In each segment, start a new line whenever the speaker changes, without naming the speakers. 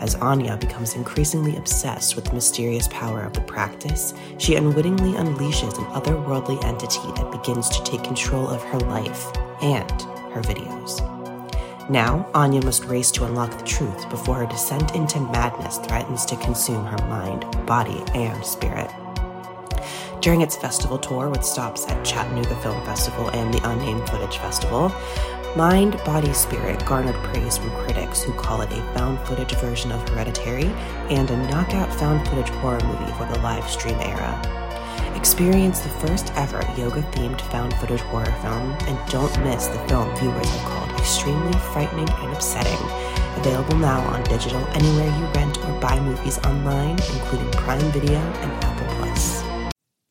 As Anya becomes increasingly obsessed with the mysterious power of the practice, she unwittingly unleashes an otherworldly entity that begins to take control of her life and her videos. Now, Anya must race to unlock the truth before her descent into madness threatens to consume her mind, body, and spirit. During its festival tour with stops at Chattanooga Film Festival and the Unnamed Footage Festival, Mind, Body, Spirit garnered praise from critics who call it a found footage version of Hereditary and a knockout found footage horror movie for the live stream era. Experience the first ever yoga themed found footage horror film and don't miss the film viewers have called extremely frightening and upsetting. Available now on digital anywhere you rent or buy movies online, including Prime Video and Apple.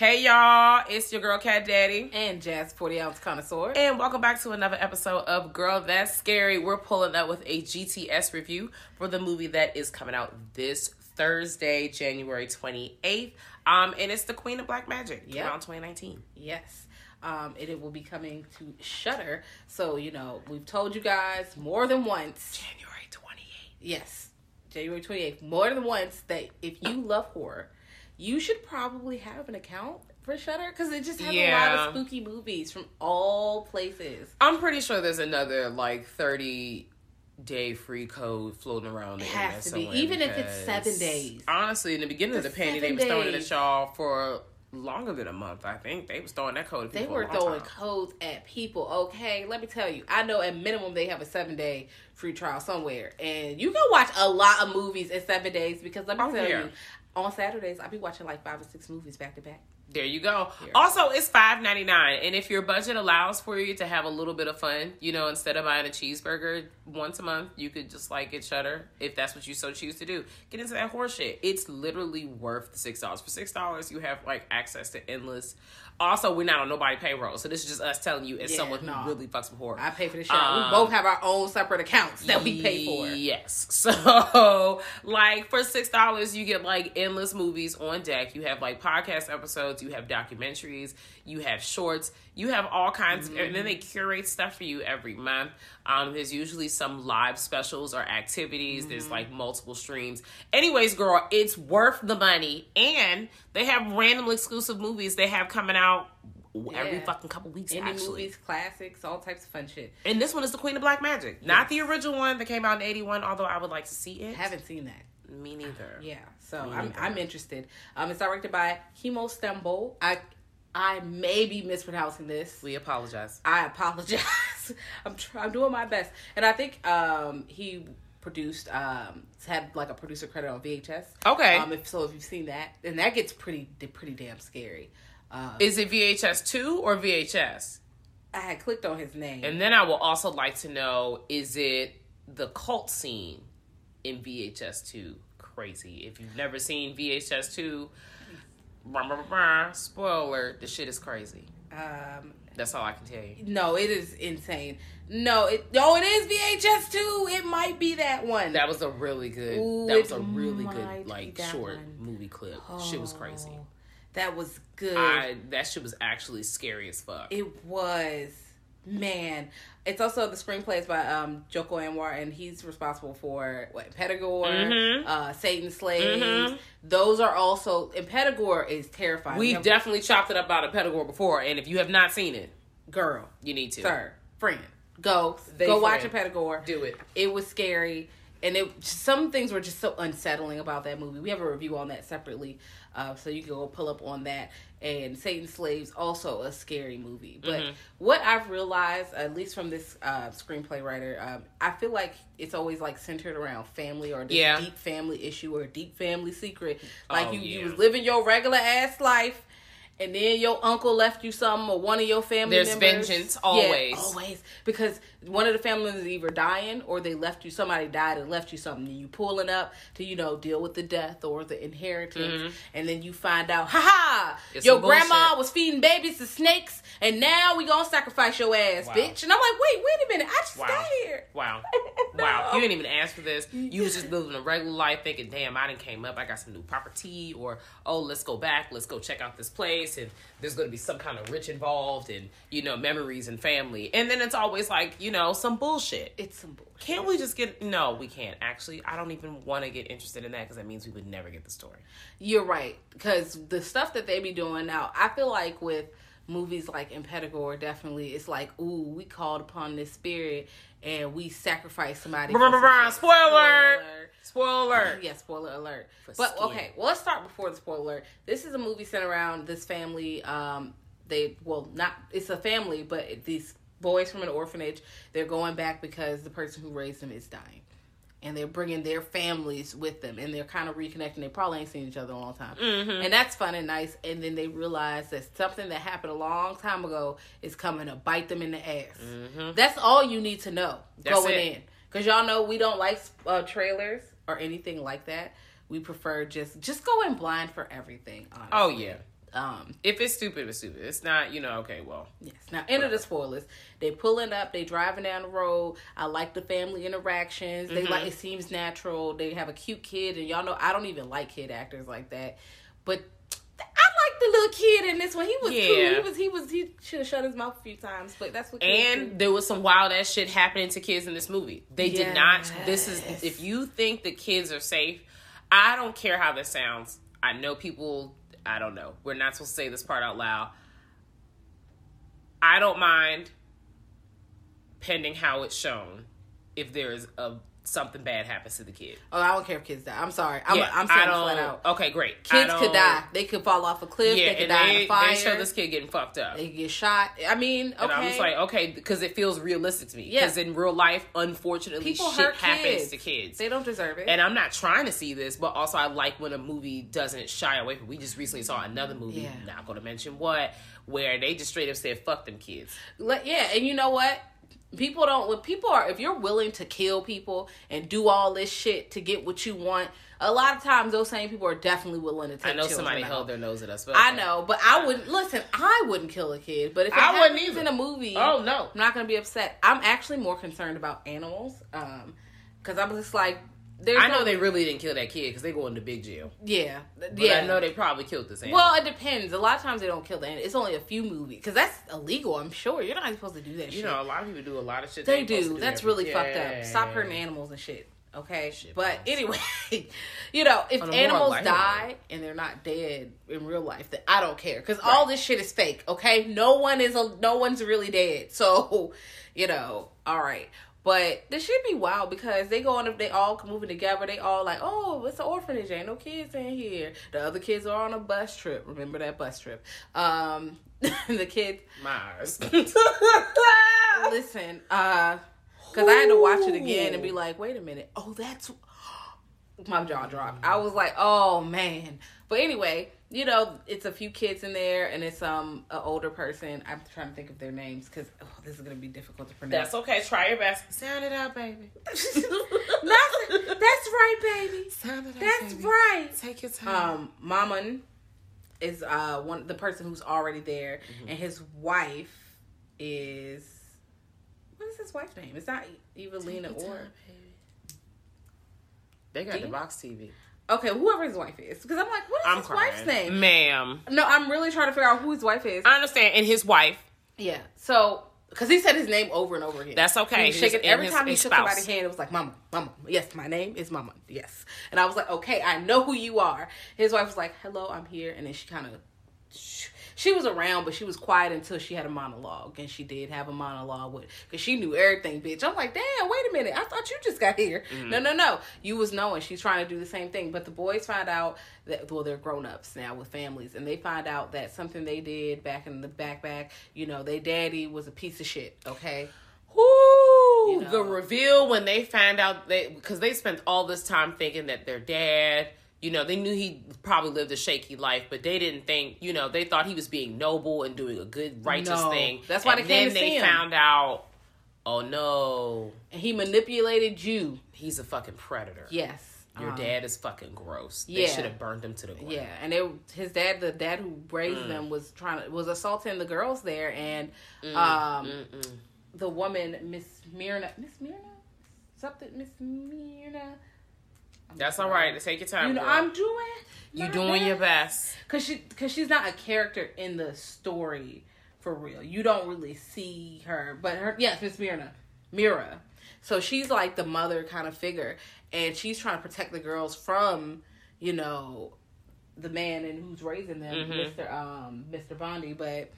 Hey y'all, it's your girl Cat Daddy.
and Jazz 40 ounce connoisseur.
And welcome back to another episode of Girl That's Scary. We're pulling up with a GTS review for the movie that is coming out this Thursday, January 28th. Um, and it's The Queen of Black Magic.
Yep.
2019.
yes. Um, and it will be coming to Shudder. So, you know, we've told you guys more than once.
January 28th.
Yes. January 28th. More than once that if you love horror, you should probably have an account for Shudder because it just has a lot of spooky movies from all places.
I'm pretty sure there's another like 30 day free code floating around
It has to be, even if it's seven days.
Honestly, in the beginning of the pandemic, they was throwing it at y'all for longer than a month. I think they was throwing that code.
They were throwing
time.
codes at people. Okay, let me tell you. I know at minimum they have a seven day free trial somewhere, and you can watch a lot of movies in seven days. Because let me
Oh,
tell
yeah.
you, on Saturdays I be watching like five or six movies back to back.
There you go. Also, it's five ninety nine, and if your budget allows for you to have a little bit of fun, you know, instead of buying a cheeseburger once a month, you could just like get Shudder if that's what you so choose to do. Get into that horseshit. It's literally worth the six dollars. For six dollars, you have like access to endless. Also, we're not on nobody payroll, so this is just us telling you as
Yeah,
someone who
no.
really fucks with horror.
I pay for the show.
Um,
we both have our own separate accounts that we pay for.
Yes. So, like for six dollars, you get like endless movies on deck. You have like podcast episodes. You have documentaries. You have shorts. You have all kinds. Of, and then they curate stuff for you every month. Um, there's usually some live specials or activities. There's like multiple streams. Anyways, girl, it's worth the money, and they have random exclusive movies they have coming out every
Yeah.
fucking couple weeks.
Indie
actually.
movies, classics, all types of fun shit.
And this one is the Queen of Black Magic, not the original one that came out in '81. Although I would like to see it.
Haven't seen that.
Me neither.
Yeah, so I'm. I'm interested. Um, it's directed by Kimo Stamboel. I I may be mispronouncing this.
We apologize.
I apologize. I'm try- I'm doing my best, and I think um he produced um had like a producer credit on VHS.
Okay.
Um, if so, if you've seen that, and that gets pretty pretty damn scary. Um,
Is it VHS two or VHS?
I had clicked on his name.
And then I will also like to know: is it the cult scene in VHS two? Crazy. If you've never seen VHS two, rah, rah, rah, spoiler: the shit is crazy.
um,
That's all I can tell you.
No, it is insane. No, it no, it is VHS too. It might be that one.
That was a really good.
Ooh,
that was a really good like short
one.
movie clip. Shit was crazy.
Oh, That was good.
I that shit was actually scary as fuck.
It was. Man. It's also the screenplay is by um Joko Anwar and he's responsible for what Pedagore,
Mhm.
uh Satan Slaves.
Mhm.
Those are also and Pedagore is terrifying. We
We've
have-
definitely chopped it up out of Pedagore before, and if you have not seen it,
girl,
you need to.
sir, friend. Go
They
go watch a
friend.
Pedagore.
Do it.
It was scary, and it some things were just so unsettling about that movie. We have a review on that separately, uh, so you can go pull up on that. And Satan Slaves also a scary movie. But
Mhm.
what I've realized, at least from this uh, screenplay writer, um, I feel like it's always like centered around family or this
Yeah.
deep family issue or deep family secret. Like
Oh,
you, you was living your regular ass life. And then your uncle left you something, or one of your family
There's
members.
vengeance,
Yeah,
always.
always because one of the family members is either dying or they left you. Somebody died and left you something. And you pulling up to you know deal with the death or the inheritance, and then you find out, ha ha,
Mm-hmm.
Your grandma
bullshit.
was feeding babies to snakes, and now we gonna sacrifice your ass,
Wow.
bitch. And I'm like, wait, wait a minute, I just
Wow.
got here.
Wow. Wow. You didn't even ask for this. You was just living a regular life thinking, damn, I didn't came up, I got some new property, or oh, let's go back, let's go check out this place, and there's gonna be some kind of rich involved and, you know, memories and family. And then it's always like, you know, some bullshit.
It's some bullshit.
Can't we just get no, we can't. Actually, I don't even want to get interested in that because that means we would never get the story.
You're right, because the stuff that they be doing now, I feel like with movies like Impetigore, definitely, it's like, ooh, we called upon this spirit and we sacrifice somebody. some shit.
Spoiler!
Spoiler.
Spoiler alert.
Yeah, spoiler alert.
For
but
skin.
okay, well, let's start before the spoiler alert. This is a movie centered around this family. Um, they well, not it's a family, but these boys from an orphanage. They're going back because the person who raised them is dying, and they're bringing their families with them, and they're kind of reconnecting. They probably ain't seen each other in a long time,
Mm-hmm.
and that's fun and nice. And then they realize that something that happened a long time ago is coming to bite them in the ass. That's all you need to know
Mm-hmm. That's
going
it.
in. Because y'all know we don't like uh, trailers or anything like that. We prefer just just go in blind for everything. Honestly.
Oh yeah.
Um.
If it's stupid, it's stupid. It's not, you know. Okay, well,
Yes. Now enter the spoilers. They pulling up. They driving down the road. I like the family interactions. They
Mm-hmm.
like it seems natural. They have a cute kid, and y'all know I don't even like kid actors like that, but. I like the little kid in this one. He was cool. He was. He was. He should have shut his mouth a few times, but that's what. do.
and there was some wild ass shit happening to kids in this movie. They did not. This is if you think the kids are safe. I don't care how this sounds. I know people. I don't know. We're not supposed to say this part out loud. I don't mind, pending how it's shown, if there is a something bad happens to the kid.
Oh, I don't care if kids die. I'm sorry. I'm.
yeah,
I'm
I don't.
flat out.
Okay, great.
Kids could die. They could fall off a cliff.
Yeah,
they could die in a fire.
they show this kid getting fucked up.
They get shot. I mean, okay.
And I'm just like, okay, because it feels realistic to me.
Yeah.
Because in real life, unfortunately,
People
shit happens to kids.
they don't deserve it.
And I'm not trying to see this, but also I like when a movie doesn't shy away from. We just recently saw another movie,
Yeah.
not going to mention what, where they just straight up said, "Fuck them kids."
Let- yeah, and you know what? People don't. When people are, if you're willing to kill people and do all this shit to get what you want, a lot of times those same people are definitely willing to take.
I know somebody held their nose at us, but
I know, but I wouldn't listen. I wouldn't kill a kid, but if it
I wouldn't either.
in a movie,
Oh no,
I'm not gonna be upset. I'm actually more concerned about animals, um, because I'm just like, there's
I know
no-
they really didn't kill that kid because they go into big jail.
yeah,
But
yeah.
I know they probably killed this animal.
Well, it depends. A lot of times they don't kill the animal. It's only a few movies because that's illegal. I'm sure you're not supposed to do that.
you
shit.
know, a lot of people do a lot of shit.
they
supposed
do. That's really fucked up. Stop hurting animals and shit. Okay,
Shit
but
balls.
anyway, you know, if
On a more
animals die and they're not dead in real life, then I don't care because all this shit is fake. Okay, no one is a, no one's really dead. So, you know, all right. But this should be wild because they go on if they all moving together. They all like, oh, it's an orphanage. Ain't no kids in here. The other kids are on a bus trip. Remember that bus trip? Um, the kids
Mars.
listen, uh, because I had to watch it again and be like, wait a minute, oh, that's my jaw dropped. I was like, oh man. But anyway, you know, it's a few kids in there, and it's um an older person. I'm trying to think of their names because oh, this is gonna be difficult to pronounce.
That's okay. Try your best. Sound it out, baby.
that's, that's right, baby.
Sound it out,
That's
baby.
right.
Take your time.
Um, Maman is uh one the person who's already there,
Mm-hmm.
and his wife is what is his wife's name? It's not Evelina or
They got the box TV.
Okay, whoever his wife is. Because I'm like, what is
I'm
his
crying.
wife's name?
ma'am.
No, I'm really trying to figure out who his wife is.
I understand, and his wife.
Yeah. So, because he said his name over and over again.
That's okay.
He was shaking every
his-
time he
his
shook
spouse.
somebody's hand. It was like, "Mama, Mama." Yes, my name is Mama. Yes. And I was like, "Okay, I know who you are." His wife was like, "Hello, I'm here," and then she kind of. She was around, but she was quiet until she had a monologue, and she did have a monologue with because she knew everything, bitch. I'm like, damn, wait a minute, I thought you just got here.
Mm-hmm.
No, no, no, you was knowing she's trying to do the same thing, but the boys find out that well, they're grown ups now with families, and they find out that something they did back in the back back, you know, their daddy was a piece of shit. Okay,
Whoo!
You know.
The reveal when they find out they because they spent all this time thinking that their dad, you know, they knew he probably lived a shaky life, but they didn't think, you know, they thought he was being noble and doing a good righteous
No.
thing.
That's why
and
they came
then
to
they
see him.
found out, oh no,
and he manipulated you.
he's a fucking predator.
Yes,
Your
Um,
dad is fucking gross. They
yeah.
should have burned him to the ground.
Yeah, and it, his dad, the dad who raised
Mm.
them, was trying to was assaulting the girls there, and
Mm,
um, the woman, Miss Myrna, Miss Myrna, something, Miss Myrna.
That's all right. Take your time.
You know,
girl.
I'm doing.
you doing your
best.
best.
Cause she, cause she's not a character in the story for real. You don't really see her, but her, yes, Miss Myrna, Mira. So she's like the mother kind of figure, and she's trying to protect the girls from, you know, the man and who's raising them,
Mm-hmm.
Mister um Mister Bondi. But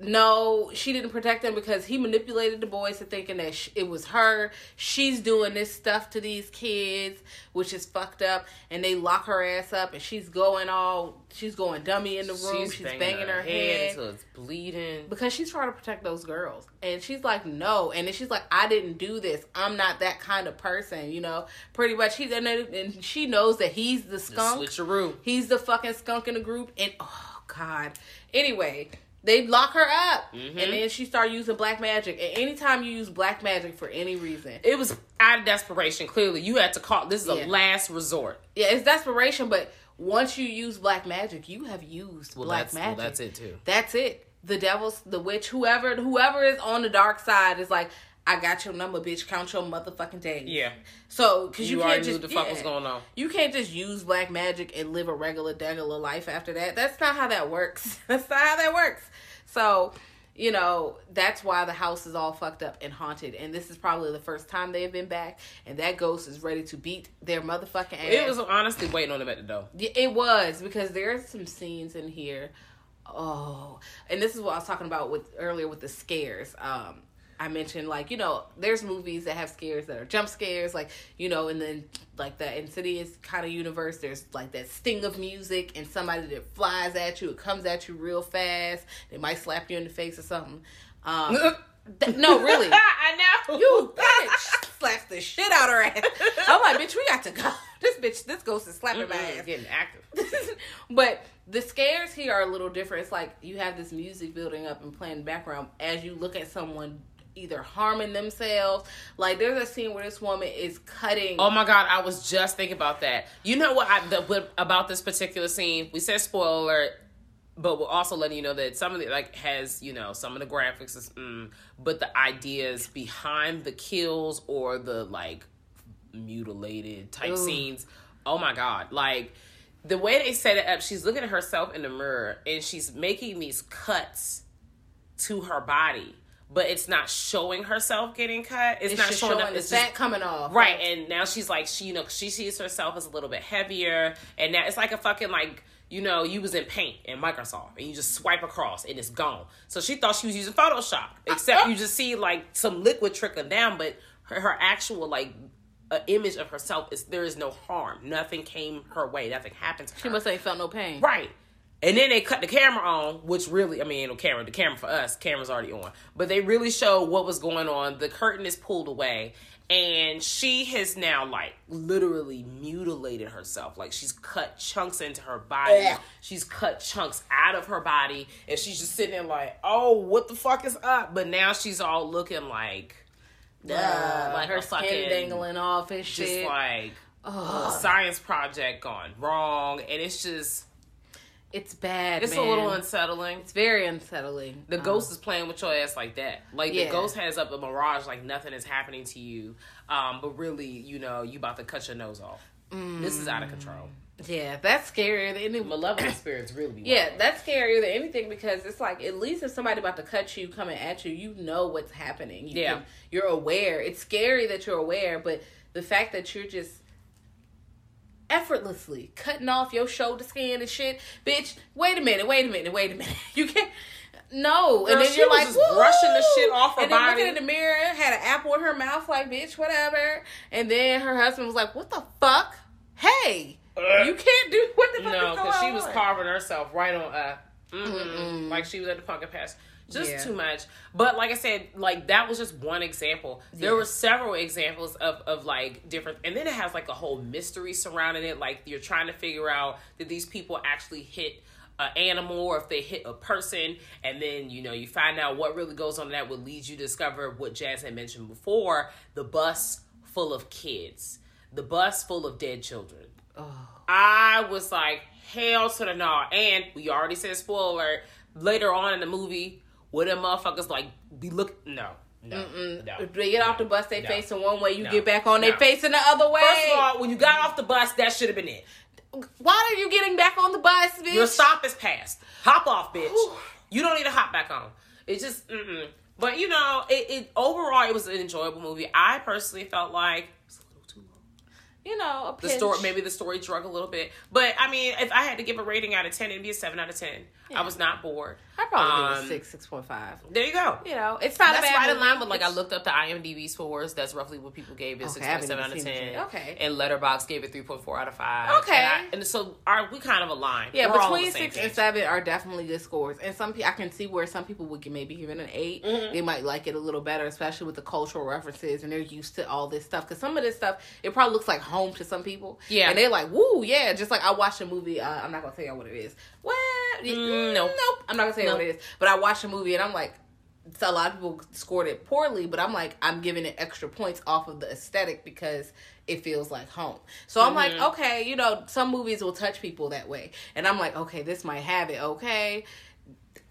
no, she didn't protect them because he manipulated the boys to thinking that sh- it was her. She's doing this stuff to these kids, which is fucked up. And they lock her ass up, and she's going all, she's going dummy in the room. She's, banging, her, head
until it's bleeding.
because she's trying to protect those girls and she's like no and then she's like i didn't do this i'm not that kind of person you know pretty much he's and, and she knows that he's the skunk
Switcheroo.
he's the fucking skunk in the group and oh god anyway they lock her up
Mm-hmm.
and then she started using black magic and anytime you use black magic for any reason
It was out of desperation. Clearly, you had to call. This is
Yeah.
a last resort.
yeah it's desperation but once you use black magic you have used
Well,
black magic
well, that's it too.
That's it. The devil's the witch, whoever whoever is on the dark side is like, I got your number, bitch. Count your motherfucking days.
Yeah,
So, because
you,
you,
already
can't
knew
just
what the fuck
yeah.
was going on.
You can't just use black magic and live a regular degular life after that. That's not how that works. That's not how that works. So, you know, that's why the house is all fucked up and haunted. And this is probably the first time they've been back. And that ghost is ready to beat their motherfucking ass.
It was honestly waiting on them at the door.
Yeah, It was because there's some scenes in here. Oh, and this is what I was talking about with earlier with the scares. Um, I mentioned like you know there's movies that have scares that are jump scares, like you know, and then like that Insidious kind of universe. There's like that sting of music and somebody that flies at you. It comes at you real fast. They might slap you in the face or something. Um, th- no, really.
I know.
You bitch slaps the shit out her ass. I'm like, bitch, we got to go. This bitch, this ghost is slapping my
Mm-mm,
ass.
getting active.
but the scares here are a little different. It's like you have this music building up and playing in the background as you look at someone either harming themselves. Like there's a scene where this woman is cutting.
Oh my god, I was just thinking about that. You know what? I the, what about this particular scene? We said spoiler alert, but we're also letting you know that some of the like has you know some of the graphics is, mm, but the ideas behind the kills or the like mutilated type
Ooh.
scenes. Oh my god, like. The way they set it up, she's looking at herself in the mirror and she's making these cuts to her body, but it's not showing herself getting cut. It's,
it's
not showing,
showing
up.
the
It's just
coming off.
Right, and now she's like, she you know, she sees herself as a little bit heavier, and now it's like a fucking like, you know, you was in Paint in Microsoft, and you just swipe across, and it's gone. So she thought she was using Photoshop, except you just see like some liquid trickling down, but her, her actual like uh, image of herself is there is no harm, nothing came her way, nothing happened to her.
She must have felt no pain.
Right. And then they cut the camera on, which really, I mean, no camera, the camera for us, camera's already on. But they really show what was going on. The curtain is pulled away, and she has now, like, literally mutilated herself. Like, she's cut chunks into her body.
Ugh.
She's cut chunks out of her body, and she's just sitting there, like, oh, what the fuck is up? But now she's all looking like,
Uh,
like
her
fucking-
dangling off and
just
shit.
like, a science project gone wrong. And it's just.
It's bad.
It's
man.
a little unsettling.
It's very unsettling.
The
Um,
ghost is playing with your ass like that. Like
Yeah.
the ghost has up a mirage, like nothing is happening to you. Um, but really, you know, you about to cut your nose off. This is out of control.
Yeah, that's scarier than any.
Malevolent spirits really
Yeah,
wild.
that's scarier than anything because it's like at least if somebody about to cut you coming at you, you know what's happening. You
Yeah.
can- you're aware. It's scary that you're aware, but the fact that you're just effortlessly cutting off your shoulder skin and shit, bitch. Wait a minute. Wait a minute. Wait a minute. You can't. No,
Girl,
and then
she
you're
was
like
just brushing the shit off her
and then
body.
looking in the mirror, had an apple in her mouth, like bitch, whatever. And then her husband was like, "What the fuck? Hey, you can't do what the fuck
No,
is going
because she was carving herself right on uh mm
Mm-mm.
like she was at the pumpkin patch. Just
Yeah.
too much. But like I said, like that was just one example. There
Yeah.
were several examples of, of like different and then it has like a whole mystery surrounding it. Like you're trying to figure out did these people actually hit an animal or if they hit a person and then you know you find out what really goes on that would lead you to discover what Jazz had mentioned before, the bus full of kids. The bus full of dead children. Oh. I was like, hell to the no. And we already said spoiler later on in the movie, where them motherfuckers like be look no. No, no.
If they get off the bus, they
No.
facing one way. You
No.
get back on, they facing the other way.
First of all, when you got off the bus, that should have been it.
why are you getting back on the bus, bitch?
Your stop is passed. Hop off, bitch. You don't need to hop back on. It's just, mm-mm. but you know, it, it overall it was an enjoyable movie. I personally felt like it was a little too long.
You know, a
The story, maybe the story drug a little bit, but I mean, if I had to give a rating out of ten, it'd be a seven out of ten. I was not bored.
I probably give it
Um,
a six, six point five.
There you go.
You know, it's not
That's
a bad
right in line with like I looked up the IMDb scores. That's roughly what people gave it.
Okay,
Six point seven out of ten.
Okay.
And Letterboxd gave it three point four out of five.
Okay.
And, I- and so are we kind of aligned?
Yeah,
We're
between six and seven are definitely good scores, and some people I can see where some people would maybe give it an 8
Mm-hmm.
They might like it a little better, especially with the cultural references, and they're used to all this stuff. Because some of this stuff, it probably looks like home to some people.
Yeah.
and they're like, "Woo, yeah!" Just like I watched a movie. Uh, I'm not gonna tell y'all what it is. What?
Mm, nope.
nope. I'm not gonna tell you
Nope.
what it is. But I watched a movie, and I'm like. So a lot of people scored it poorly, but I'm like, I'm giving it extra points off of the aesthetic because it feels like home. So I'm like,
Mm-hmm.
okay, you know, some movies will touch people that way. And I'm like, okay, this might have it, okay.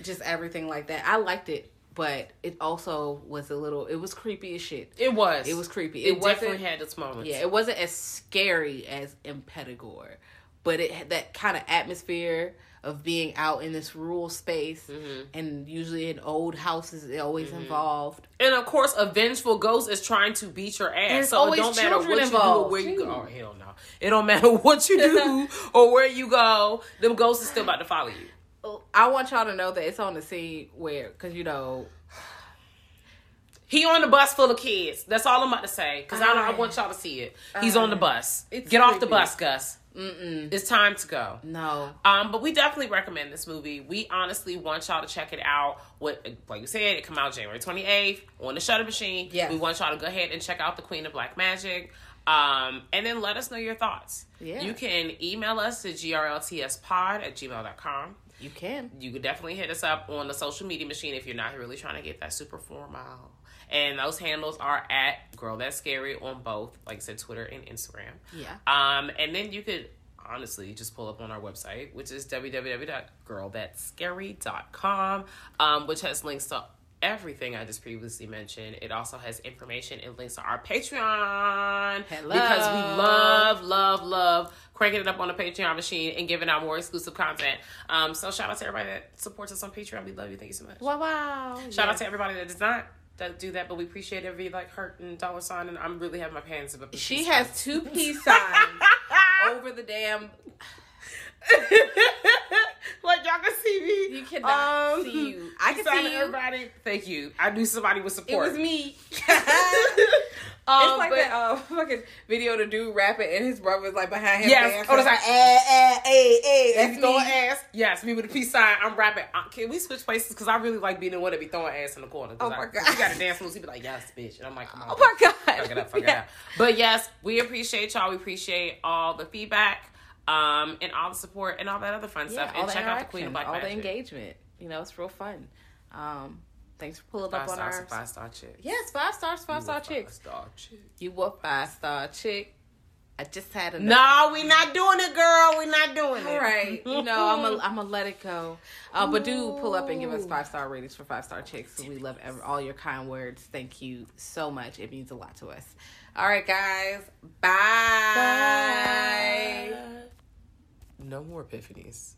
Just everything like that. I liked it, but it also was a little it was creepy as shit.
It was.
It was creepy.
It,
It
definitely had its moments.
Yeah, it wasn't as scary as Impetigore, but it had that kind of atmosphere of being out in this rural space
Mm-hmm.
and usually in old houses it always involved.
And of course, a vengeful ghost is trying to beat your ass. So it don't matter what
children
you do or
involved,
where you go. Oh hell no! It don't matter what you do or where you go. Them ghosts is still about to follow you.
I want y'all to know that it's on the scene where cause you know
He on the bus full of kids. That's all I'm about to say. Because I, don't- I want y'all to see it. He's on the bus.
It's
Get off the
creepy.
bus, Gus.
mm-mm,
It's time to go.
no.
Um, but we definitely recommend this movie. We honestly want y'all to check it out. What, like you said, it come out January twenty eighth on the Shudder Machine.
Yeah.
we want y'all to go ahead and check out the Queen of Black Magic. Um, and then let us know your thoughts.
Yeah.
You can email us at grltspod at gmail.com.
You can.
You could definitely hit us up on the social media machine if you're not really trying to get that super formal. And those handles are at Girl That's Scary on both, like I said, Twitter and Instagram.
Yeah.
Um, and then you could honestly just pull up on our website, which is www.girlthatscary.com, um, which has links to everything I just previously mentioned. It also has information and links to our Patreon.
Hello.
Because we love, love, love cranking it up on the Patreon machine and giving out more exclusive content. Um, so shout out to everybody that supports us on Patreon. We love you. Thank you so much.
Wow wow.
Shout out to everybody that does not that do that, but we appreciate every like heart and dollar sign. And I'm really having my pants up.
She has two peace signs over the damn
like y'all can see me.
You cannot
Um,
see you. I can see you.
Everybody, thank you. I knew somebody would support.
It was me.
Um,
it's like
but-
that uh, fucking video the dude rapping and his brother's like behind him.
Yes. Oh, it's like eh, eh, eh, eh.
That's
throwing
me.
ass. Yes, me with a peace sign. I'm rapping. Uh, Can we switch places? Because I really like being the one that be throwing ass in the corner.
Oh my
I,
God.
He got a dance moves. He be like, yes, bitch. And I'm like, come on.
Oh my god.
Fuck it up, fuck it up. But yes, we appreciate y'all. We appreciate all the feedback, um, and all the support and all that other fun
Yeah,
stuff. And check out the Queen of Black
all
Magic.
the engagement. You know, it's real fun. Um, thanks for pulling
Five
up on
stars,
our.
five star chick.
Yes, five stars, five
You
star
a
chicks.
Five star chick.
You were five star chick. I just had enough.
No, We're not doing it, girl. We're not doing it.
All right, you know I'm a, I'm gonna let it go. Uh, but do pull up and give us five star ratings for five star chicks. We love ev- all your kind words. Thank you so much. It means a lot to us. All right, guys. Bye.
No more epiphanies.